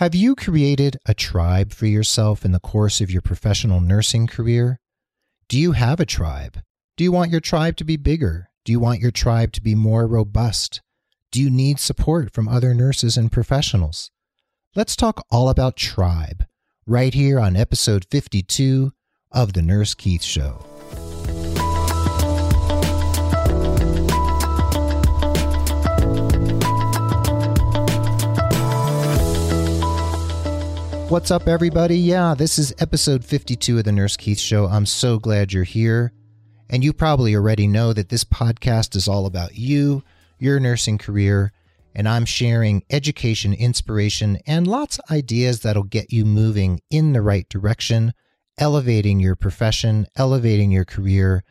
Have you created a tribe for yourself in the course of your professional nursing career? Do you have a tribe? Do you want your tribe to be bigger? Do you want your tribe to be more robust? Do you need support from other nurses and professionals? Let's talk all about tribe right here on episode 52 of The Nurse Keith Show. What's up, everybody? Yeah, this is episode 52 of The Nurse Keith Show. I'm so glad you're here. And you probably already know that this podcast is all about you, your nursing career, and I'm sharing education, inspiration, and lots of ideas that'll get you moving in the right direction, elevating your profession, elevating your career,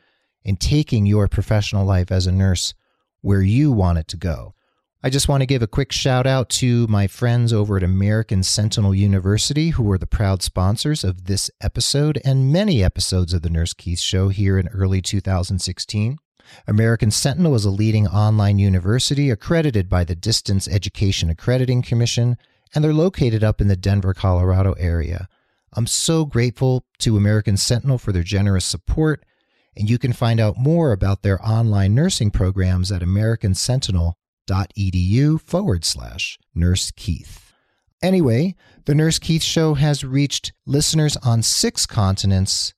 and taking your professional life as a nurse where you want it to go. I just want to give a quick shout out to my friends over at American Sentinel University, who are the proud sponsors of this episode and many episodes of The Nurse Keith Show here in early 2016. American Sentinel is a leading online university accredited by the Distance Education Accrediting Commission, and they're located up in the Denver, Colorado area. I'm so grateful to American Sentinel for their generous support, and you can find out more about their online nursing programs at American Sentinel edu forward slash Nurse Keith. Anyway, the Nurse Keith Show has reached listeners on six continents,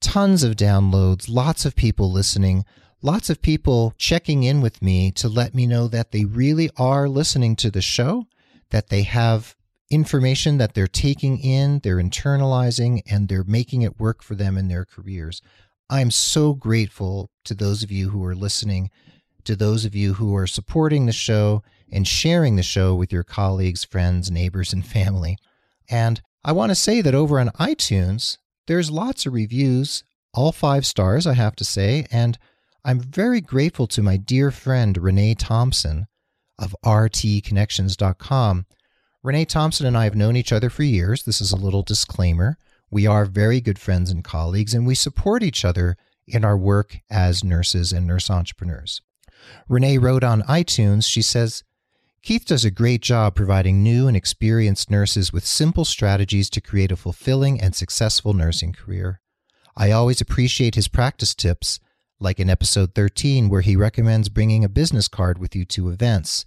tons of downloads, lots of people listening, lots of people checking in with me to let me know that they really are listening to the show, that they have information that they're taking in, they're internalizing, and they're making it work for them in their careers. I'm so grateful to those of you who are listening to those of you who are supporting the show and sharing the show with your colleagues, friends, neighbors, and family. And I want to say that over on iTunes, there's lots of reviews, all five stars, I have to say. And I'm very grateful to my dear friend Renee Thompson of rtconnections.com. Renee Thompson and I have known each other for years. This is a little disclaimer. We are very good friends and colleagues, and we support each other in our work as nurses and nurse entrepreneurs. Renee wrote on iTunes, she says, Keith does a great job providing new and experienced nurses with simple strategies to create a fulfilling and successful nursing career. I always appreciate his practice tips, like in episode 13, where he recommends bringing a business card with you to events,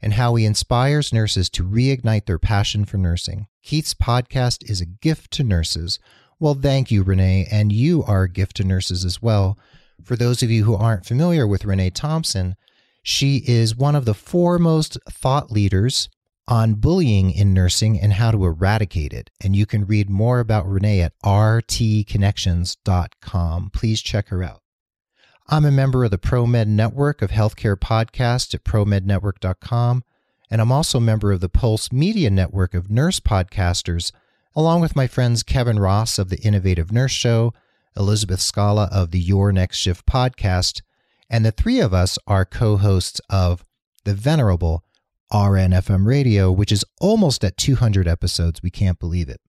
and how he inspires nurses to reignite their passion for nursing. Keith's podcast is a gift to nurses. Well, thank you, Renee, and you are a gift to nurses as well for those of you who aren't familiar with Renee Thompson, she is one of the foremost thought leaders on bullying in nursing and how to eradicate it. And you can read more about Renee at rtconnections.com. Please check her out. I'm a member of the ProMed Network of Healthcare Podcasts at promednetwork.com, and I'm also a member of the Pulse Media Network of nurse podcasters, along with my friends Kevin Ross of the Innovative Nurse Show Elizabeth Scala of the Your Next Shift podcast, and the three of us are co hosts of the venerable RNFM radio, which is almost at 200 episodes. We can't believe it.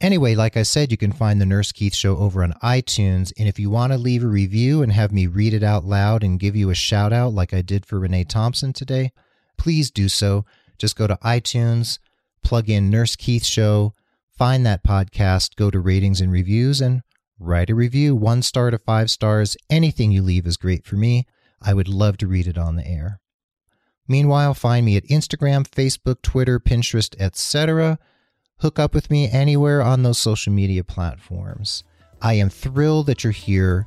Anyway, like I said, you can find the Nurse Keith Show over on iTunes. And if you want to leave a review and have me read it out loud and give you a shout out like I did for Renee Thompson today, please do so. Just go to iTunes, plug in Nurse Keith Show, find that podcast, go to ratings and reviews, and write a review, one star to five stars. Anything you leave is great for me. I would love to read it on the air. Meanwhile, find me at Instagram, Facebook, Twitter, Pinterest, etc. Hook up with me anywhere on those social media platforms. I am thrilled that you're here.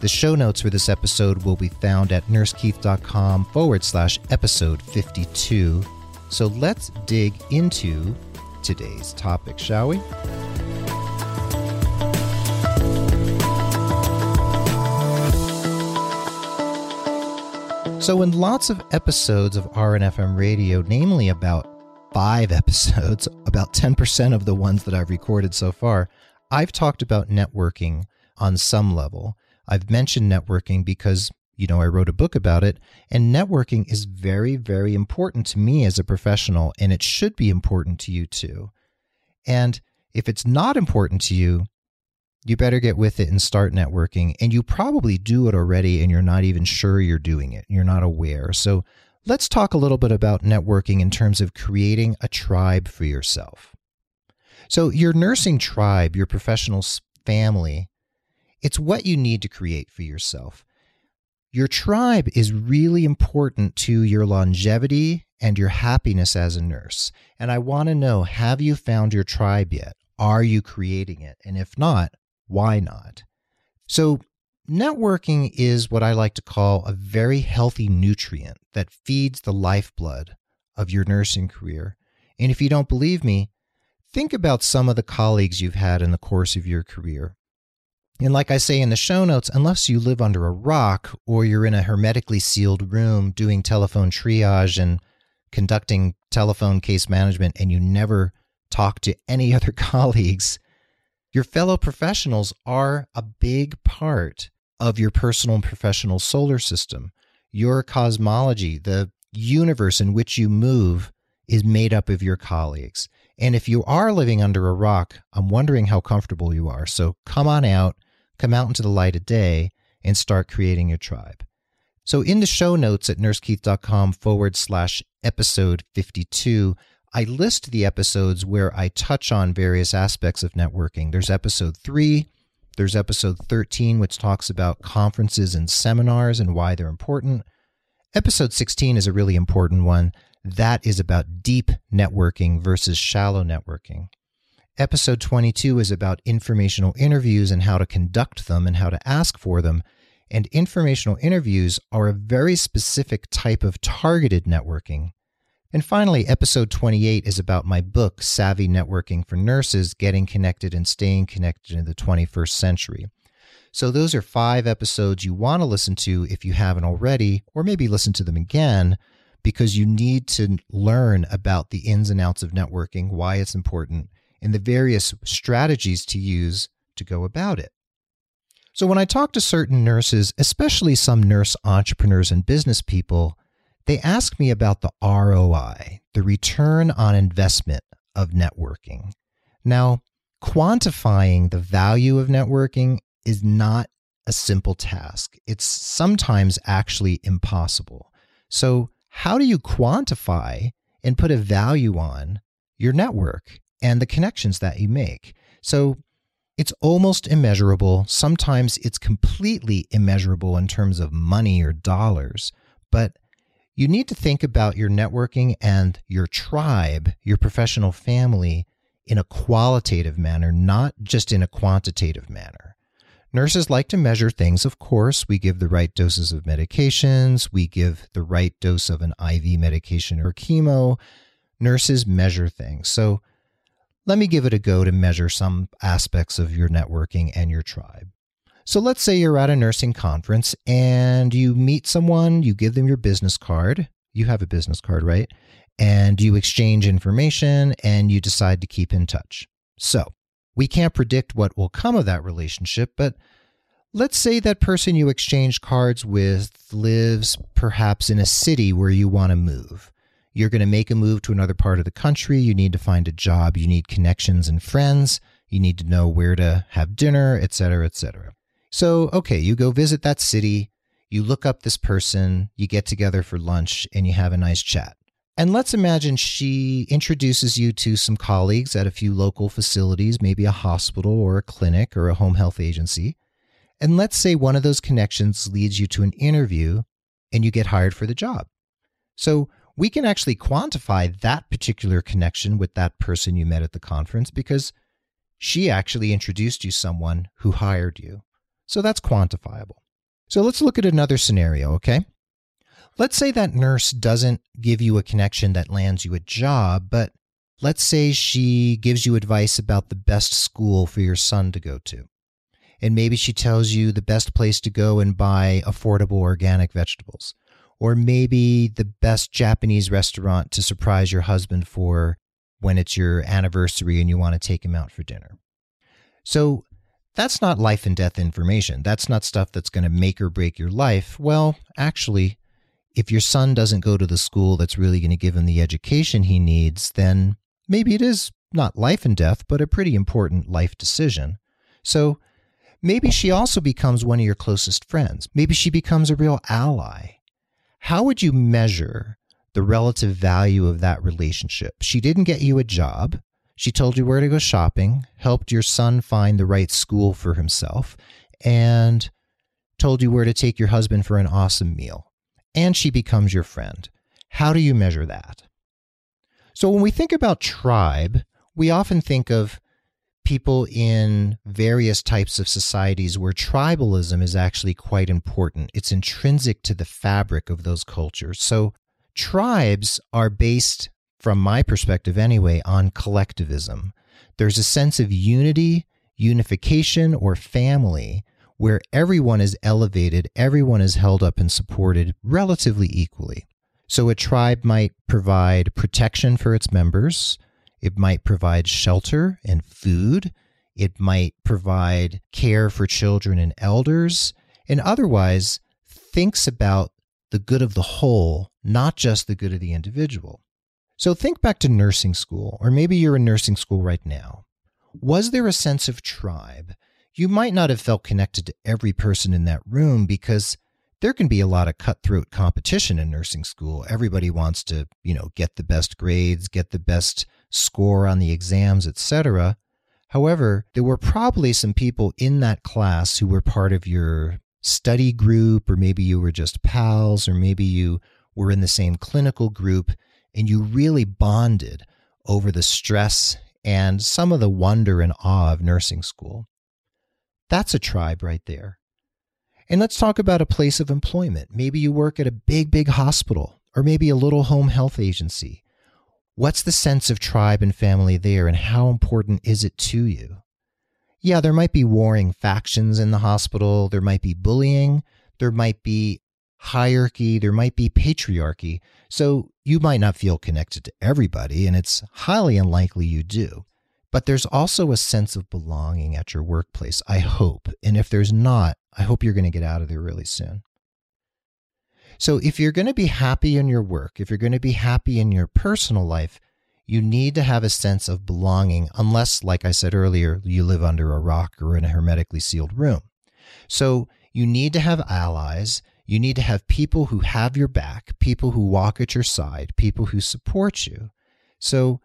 The show notes for this episode will be found at nursekeith.com forward slash episode 52. So let's dig into today's topic, shall we? So, in lots of episodes of RNFM radio, namely about five episodes, about 10% of the ones that I've recorded so far, I've talked about networking on some level. I've mentioned networking because, you know, I wrote a book about it, and networking is very, very important to me as a professional, and it should be important to you too. And if it's not important to you, you better get with it and start networking. And you probably do it already and you're not even sure you're doing it. You're not aware. So let's talk a little bit about networking in terms of creating a tribe for yourself. So, your nursing tribe, your professional family, it's what you need to create for yourself. Your tribe is really important to your longevity and your happiness as a nurse. And I want to know have you found your tribe yet? Are you creating it? And if not, why not? So, networking is what I like to call a very healthy nutrient that feeds the lifeblood of your nursing career. And if you don't believe me, think about some of the colleagues you've had in the course of your career. And like I say in the show notes, unless you live under a rock or you're in a hermetically sealed room doing telephone triage and conducting telephone case management and you never talk to any other colleagues, your fellow professionals are a big part of your personal and professional solar system. Your cosmology, the universe in which you move, is made up of your colleagues. And if you are living under a rock, I'm wondering how comfortable you are. So come on out, come out into the light of day, and start creating your tribe. So in the show notes at nursekeith.com forward slash episode 52, I list the episodes where I touch on various aspects of networking. There's episode three, there's episode 13, which talks about conferences and seminars and why they're important. Episode 16 is a really important one. That is about deep networking versus shallow networking. Episode 22 is about informational interviews and how to conduct them and how to ask for them. And informational interviews are a very specific type of targeted networking. And finally, episode 28 is about my book, Savvy Networking for Nurses Getting Connected and Staying Connected in the 21st Century. So, those are five episodes you want to listen to if you haven't already, or maybe listen to them again because you need to learn about the ins and outs of networking, why it's important, and the various strategies to use to go about it. So, when I talk to certain nurses, especially some nurse entrepreneurs and business people, they ask me about the ROI, the return on investment of networking. Now, quantifying the value of networking is not a simple task. It's sometimes actually impossible. So, how do you quantify and put a value on your network and the connections that you make? So, it's almost immeasurable. Sometimes it's completely immeasurable in terms of money or dollars. But you need to think about your networking and your tribe, your professional family, in a qualitative manner, not just in a quantitative manner. Nurses like to measure things, of course. We give the right doses of medications, we give the right dose of an IV medication or chemo. Nurses measure things. So let me give it a go to measure some aspects of your networking and your tribe. So let's say you're at a nursing conference and you meet someone, you give them your business card. You have a business card, right? And you exchange information and you decide to keep in touch. So we can't predict what will come of that relationship, but let's say that person you exchange cards with lives perhaps in a city where you want to move. You're going to make a move to another part of the country. You need to find a job. You need connections and friends. You need to know where to have dinner, et cetera, et cetera. So, okay, you go visit that city, you look up this person, you get together for lunch, and you have a nice chat. And let's imagine she introduces you to some colleagues at a few local facilities, maybe a hospital or a clinic or a home health agency. And let's say one of those connections leads you to an interview and you get hired for the job. So we can actually quantify that particular connection with that person you met at the conference because she actually introduced you someone who hired you. So that's quantifiable. So let's look at another scenario, okay? Let's say that nurse doesn't give you a connection that lands you a job, but let's say she gives you advice about the best school for your son to go to. And maybe she tells you the best place to go and buy affordable organic vegetables. Or maybe the best Japanese restaurant to surprise your husband for when it's your anniversary and you want to take him out for dinner. So that's not life and death information. That's not stuff that's going to make or break your life. Well, actually, if your son doesn't go to the school that's really going to give him the education he needs, then maybe it is not life and death, but a pretty important life decision. So maybe she also becomes one of your closest friends. Maybe she becomes a real ally. how would you measure the relative value of that relationship? She didn't get you a job. She told you where to go shopping, helped your son find the right school for himself, and told you where to take your husband for an awesome meal. And she becomes your friend. How do you measure that? So when we think about tribe, we often think of people in various types of societies where tribalism is actually quite important. It's intrinsic to the fabric of those cultures. So tribes are based from my perspective anyway, on collectivism. There's a sense of unity, unification, or family where everyone is elevated, everyone is held up and supported relatively equally. So a tribe might provide protection for its members, it might provide shelter and food, it might provide care for children and elders, and otherwise thinks about the good of the whole, not just the good of the individual. So think back to nursing school, or maybe you're in nursing school right now. Was there a sense of tribe? You might not have felt connected to every person in that room because there can be a lot of cutthroat competition in nursing school. Everybody wants to, you know, get the best grades, get the best score on the exams, etc. However, there were probably some people in that class who were part of your study group, or maybe you were just pals, or maybe you were in the same clinical group and you really bonded over the stress and some of the wonder and awe of nursing school. That's a tribe right there. And let's talk about a place of employment. Maybe you work at a big, big hospital or maybe a little home health agency. What's the sense of tribe and family there, and how important is it to you? Yeah, there might be warring factions in the hospital, there might be bullying, there might be hierarchy, there might be patriarchy. So you might not feel connected to everybody, and it's highly unlikely you do. But there's also a sense of belonging at your workplace, I hope. And if there's not, I hope you're going to get out of there really soon. So if you're going to be happy in your work, if you're going to be happy in your personal life, you need to have a sense of belonging, unless, like I said earlier, you live under a rock or in a hermetically sealed room. So you need to have allies. You need to have people who have your back, people who walk at your side, people who support you. So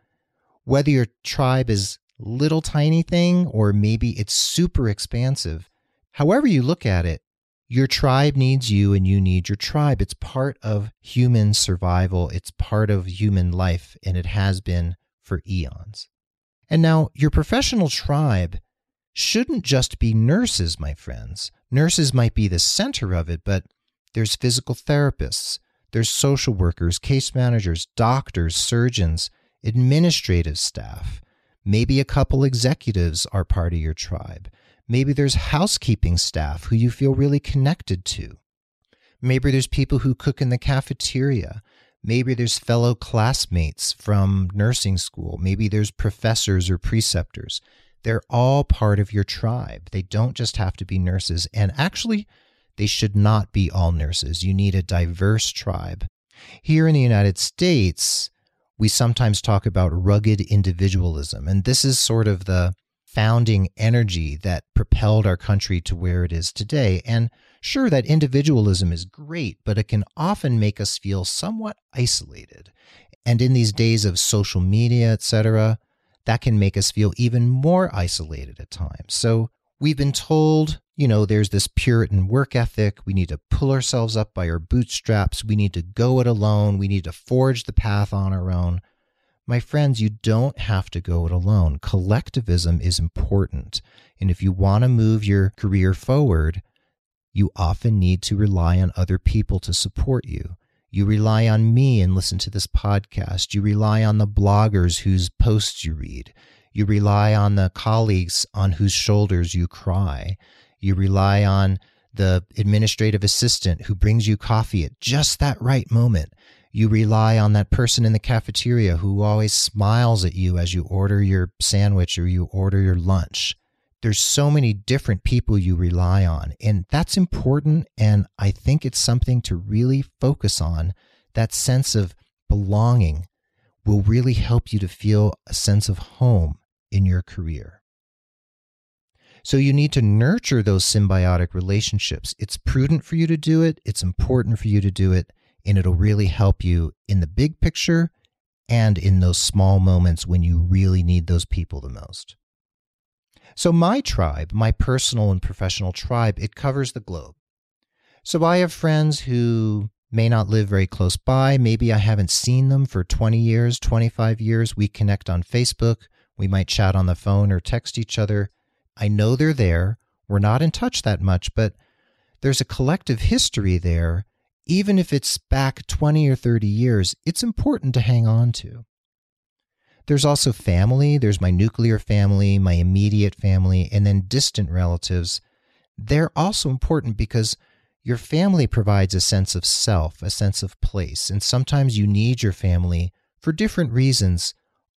whether your tribe is little tiny thing or maybe it's super expansive, however you look at it, your tribe needs you and you need your tribe. It's part of human survival. It's part of human life and it has been for eons. And now your professional tribe shouldn't just be nurses, my friends. Nurses might be the center of it, but there's physical therapists, there's social workers, case managers, doctors, surgeons, administrative staff. Maybe a couple executives are part of your tribe. Maybe there's housekeeping staff who you feel really connected to. Maybe there's people who cook in the cafeteria. Maybe there's fellow classmates from nursing school. Maybe there's professors or preceptors. They're all part of your tribe. They don't just have to be nurses. And actually, they should not be all nurses. You need a diverse tribe. Here in the United States, we sometimes talk about rugged individualism, and this is sort of the founding energy that propelled our country to where it is today. And sure, that individualism is great, but it can often make us feel somewhat isolated. And in these days of social media, etc., that can make us feel even more isolated at times. So we've been told you know, there's this Puritan work ethic. We need to pull ourselves up by our bootstraps. We need to go it alone. We need to forge the path on our own. My friends, you don't have to go it alone. Collectivism is important. And if you want to move your career forward, you often need to rely on other people to support you. You rely on me and listen to this podcast. You rely on the bloggers whose posts you read. You rely on the colleagues on whose shoulders you cry. You rely on the administrative assistant who brings you coffee at just that right moment. You rely on that person in the cafeteria who always smiles at you as you order your sandwich or you order your lunch. There's so many different people you rely on, and that's important. And I think it's something to really focus on. That sense of belonging will really help you to feel a sense of home in your career. So you need to nurture those symbiotic relationships. It's prudent for you to do it, it's important for you to do it, and it'll really help you in the big picture and in those small moments when you really need those people the most. So, my tribe, my personal and professional tribe, it covers the globe. So, I have friends who may not live very close by. Maybe I haven't seen them for 20 years, 25 years. We connect on Facebook. We might chat on the phone or text each other. I know they're there. We're not in touch that much, but there's a collective history there even if it's back 20 or 30 years, it's important to hang on to. There's also family. There's my nuclear family, my immediate family, and then distant relatives. They're also important because your family provides a sense of self, a sense of place, and sometimes you need your family for different reasons.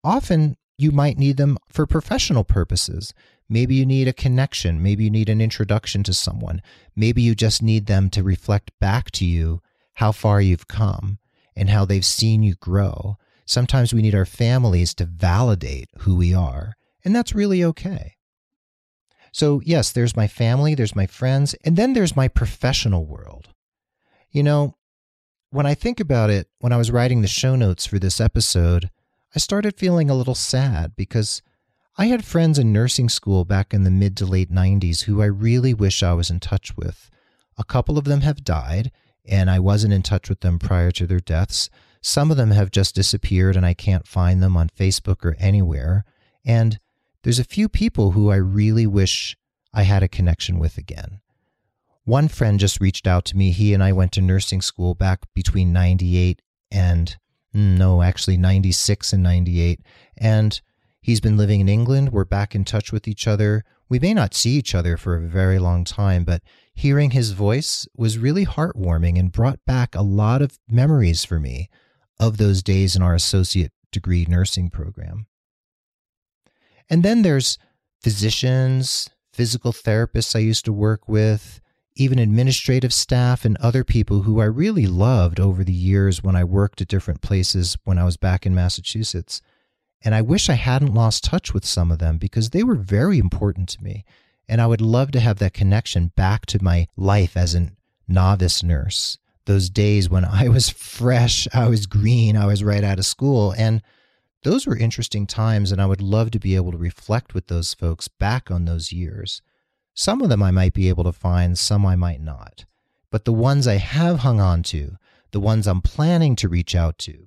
Often you might need them for professional purposes. Maybe you need a connection. Maybe you need an introduction to someone. Maybe you just need them to reflect back to you how far you've come and how they've seen you grow. Sometimes we need our families to validate who we are, and that's really okay. So, yes, there's my family, there's my friends, and then there's my professional world. You know, when I think about it, when I was writing the show notes for this episode, I started feeling a little sad because I had friends in nursing school back in the mid to late 90s who I really wish I was in touch with. A couple of them have died, and I wasn't in touch with them prior to their deaths. Some of them have just disappeared, and I can't find them on Facebook or anywhere. And there's a few people who I really wish I had a connection with again. One friend just reached out to me. He and I went to nursing school back between 98 and, mm, no, actually 96 and 98. And He's been living in England. We're back in touch with each other. We may not see each other for a very long time, but hearing his voice was really heartwarming and brought back a lot of memories for me of those days in our associate degree nursing program. And then there's physicians, physical therapists I used to work with, even administrative staff and other people who I really loved over the years when I worked at different places when I was back in Massachusetts. And I wish I hadn't lost touch with some of them because they were very important to me. And I would love to have that connection back to my life as a novice nurse. Those days when I was fresh, I was green, I was right out of school. And those were interesting times. And I would love to be able to reflect with those folks back on those years. Some of them I might be able to find, some I might not. But the ones I have hung on to, the ones I'm planning to reach out to,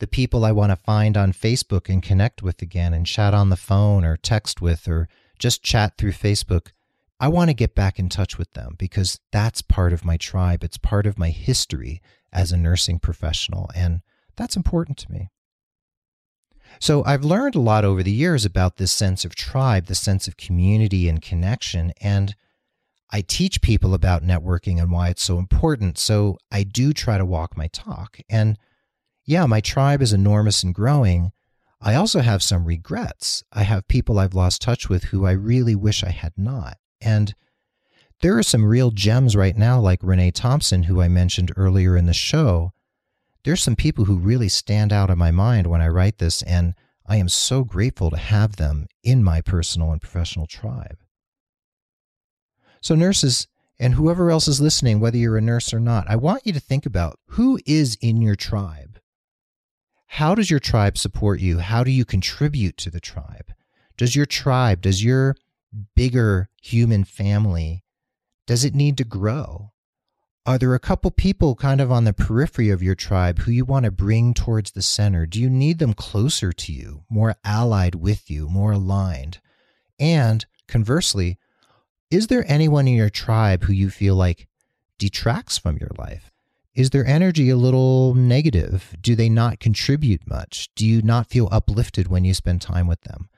the people I want to find on Facebook and connect with again and chat on the phone or text with or just chat through Facebook. I want to get back in touch with them because that's part of my tribe. It's part of my history as a nursing professional, and that's important to me. So, I've learned a lot over the years about this sense of tribe, the sense of community and connection. And I teach people about networking and why it's so important. So, I do try to walk my talk. And yeah, my tribe is enormous and growing. I also have some regrets. I have people I've lost touch with who I really wish I had not. And there are some real gems right now, like Renee Thompson, who I mentioned earlier in the show. There's some people who really stand out in my mind when I write this, and I am so grateful to have them in my personal and professional tribe. So, nurses, and whoever else is listening, whether you're a nurse or not, I want you to think about who is in your tribe. How does your tribe support you? How do you contribute to the tribe? Does your tribe, does your bigger human family, does it need to grow? Are there a couple people kind of on the periphery of your tribe who you want to bring towards the center? Do you need them closer to you, more allied with you, more aligned? And conversely, is there anyone in your tribe who you feel like detracts from your life? Is their energy a little negative? Do they not contribute much? Do you not feel uplifted when you spend time with them?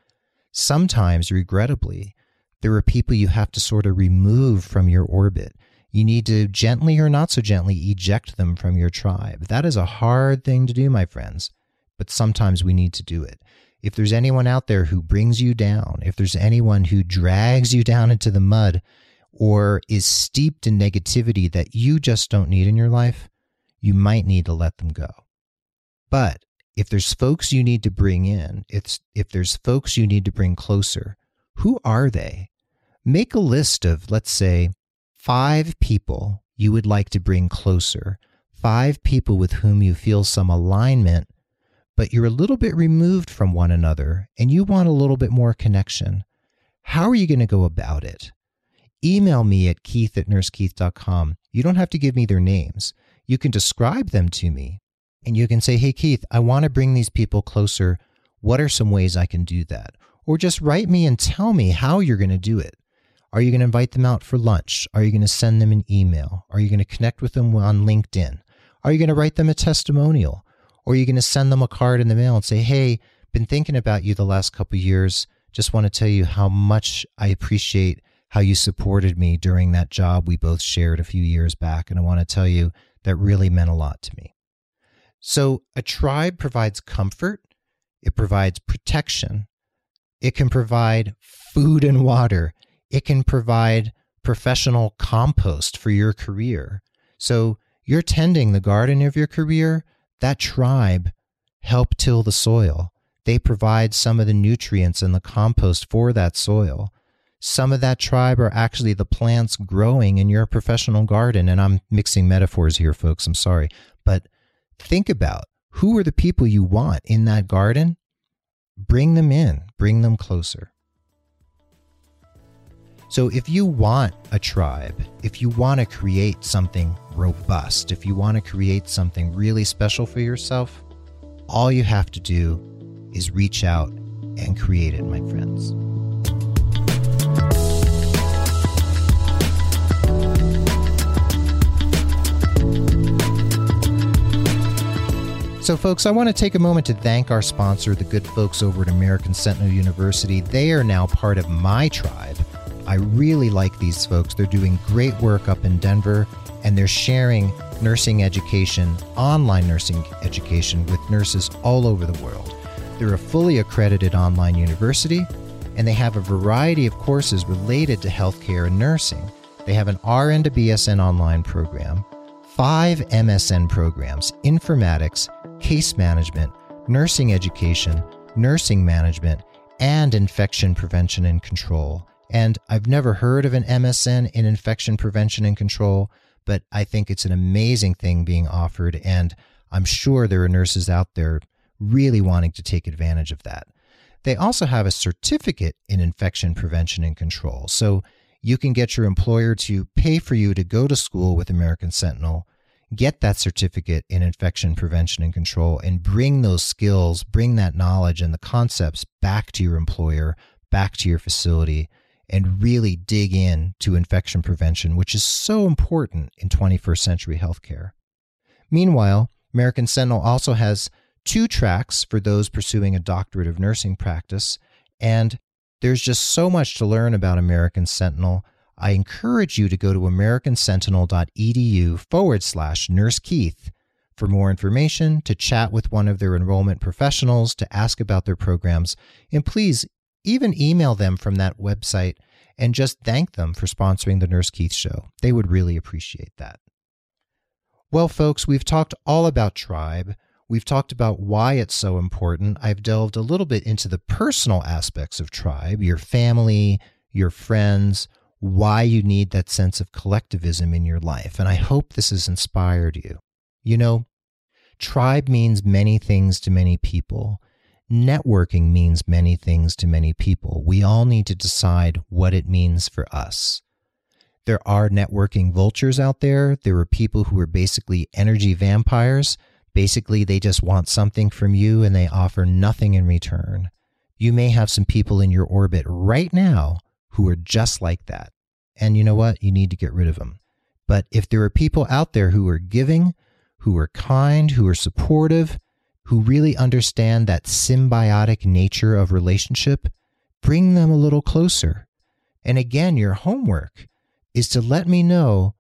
Sometimes, regrettably, there are people you have to sort of remove from your orbit. You need to gently or not so gently eject them from your tribe. That is a hard thing to do, my friends, but sometimes we need to do it. If there's anyone out there who brings you down, if there's anyone who drags you down into the mud, or is steeped in negativity that you just don't need in your life, you might need to let them go. But if there's folks you need to bring in, it's if there's folks you need to bring closer, who are they? Make a list of, let's say, five people you would like to bring closer, five people with whom you feel some alignment, but you're a little bit removed from one another and you want a little bit more connection. How are you going to go about it? Email me at keith at nursekeith.com. You don't have to give me their names. You can describe them to me and you can say, Hey, Keith, I want to bring these people closer. What are some ways I can do that? Or just write me and tell me how you're going to do it. Are you going to invite them out for lunch? Are you going to send them an email? Are you going to connect with them on LinkedIn? Are you going to write them a testimonial? Or are you going to send them a card in the mail and say, Hey, been thinking about you the last couple years. Just want to tell you how much I appreciate how you supported me during that job we both shared a few years back. And I want to tell you that really meant a lot to me. So a tribe provides comfort, it provides protection, it can provide food and water, it can provide professional compost for your career. So you're tending the garden of your career, that tribe help till the soil. They provide some of the nutrients and the compost for that soil. Some of that tribe are actually the plants growing in your professional garden. And I'm mixing metaphors here, folks. I'm sorry. But think about who are the people you want in that garden? Bring them in, bring them closer. So, if you want a tribe, if you want to create something robust, if you want to create something really special for yourself, all you have to do is reach out and create it, my friends. So, folks, I want to take a moment to thank our sponsor, the good folks over at American Sentinel University. They are now part of my tribe. I really like these folks. They're doing great work up in Denver, and they're sharing nursing education, online nursing education, with nurses all over the world. They're a fully accredited online university, and they have a variety of courses related to healthcare and nursing. They have an RN to BSN online program, five MSN programs informatics, case management, nursing education, nursing management, and infection prevention and control. And I've never heard of an MSN in infection prevention and control, but I think it's an amazing thing being offered. And I'm sure there are nurses out there really wanting to take advantage of that. They also have a certificate in infection prevention and control. So you can get your employer to pay for you to go to school with American Sentinel, get that certificate in infection prevention and control, and bring those skills, bring that knowledge and the concepts back to your employer, back to your facility, and really dig in to infection prevention, which is so important in 21st century healthcare. Meanwhile, American Sentinel also has two tracks for those pursuing a doctorate of nursing practice, and there's just so much to learn about American Sentinel. I encourage you to go to americansentinel.edu forward slash nurse Keith for more information, to chat with one of their enrollment professionals, to ask about their programs, and please even email them from that website and just thank them for sponsoring the Nurse Keith Show. They would really appreciate that. Well, folks, we've talked all about tribe. We've talked about why it's so important. I've delved a little bit into the personal aspects of tribe, your family, your friends, why you need that sense of collectivism in your life. And I hope this has inspired you. You know, tribe means many things to many people. Networking means many things to many people. We all need to decide what it means for us. There are networking vultures out there. There are people who are basically energy vampires Basically, they just want something from you and they offer nothing in return. You may have some people in your orbit right now who are just like that. And you know what? You need to get rid of them. But if there are people out there who are giving, who are kind, who are supportive, who really understand that symbiotic nature of relationship, bring them a little closer. And again, your homework is to let me know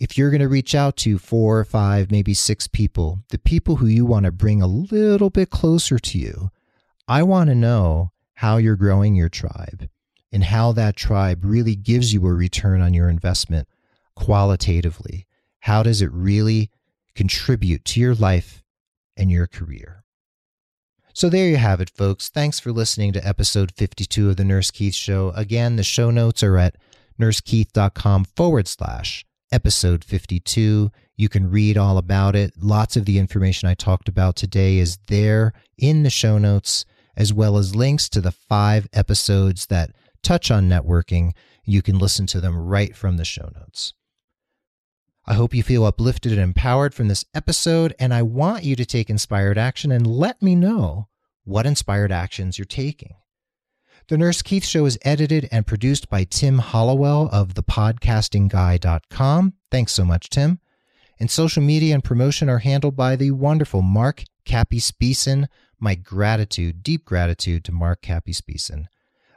if you're going to reach out to four or five, maybe six people, the people who you want to bring a little bit closer to you, I want to know how you're growing your tribe and how that tribe really gives you a return on your investment qualitatively. How does it really contribute to your life and your career? So there you have it, folks. Thanks for listening to episode 52 of the Nurse Keith Show. Again, the show notes are at nursekeith.com forward slash episode 52. You can read all about it. Lots of the information I talked about today is there in the show notes, as well as links to the five episodes that touch on networking. You can listen to them right from the show notes. I hope you feel uplifted and empowered from this episode, and I want you to take inspired action and let me know what inspired actions you're taking. The Nurse Keith Show is edited and produced by Tim Hollowell of thepodcastingguy.com. Thanks so much, Tim. And social media and promotion are handled by the wonderful Mark Cappy Speeson. My gratitude, deep gratitude to Mark Cappy Speeson.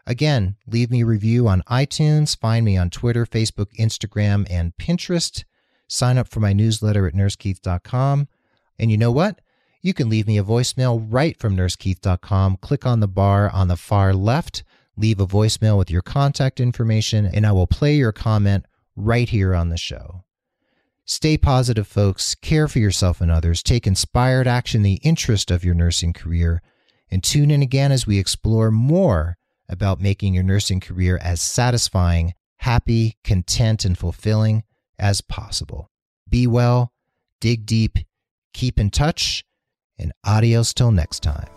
Again, leave me a review on iTunes, find me on Twitter, Facebook, Instagram, and Pinterest. Sign up for my newsletter at nursekeith.com. And you know what? You can leave me a voicemail right from nursekeith.com. Click on the bar on the far left, leave a voicemail with your contact information, and I will play your comment right here on the show. Stay positive, folks. Care for yourself and others. Take inspired action in the interest of your nursing career. And tune in again as we explore more about making your nursing career as satisfying, happy, content, and fulfilling as possible. Be well, dig deep, keep in touch, and adios till next time.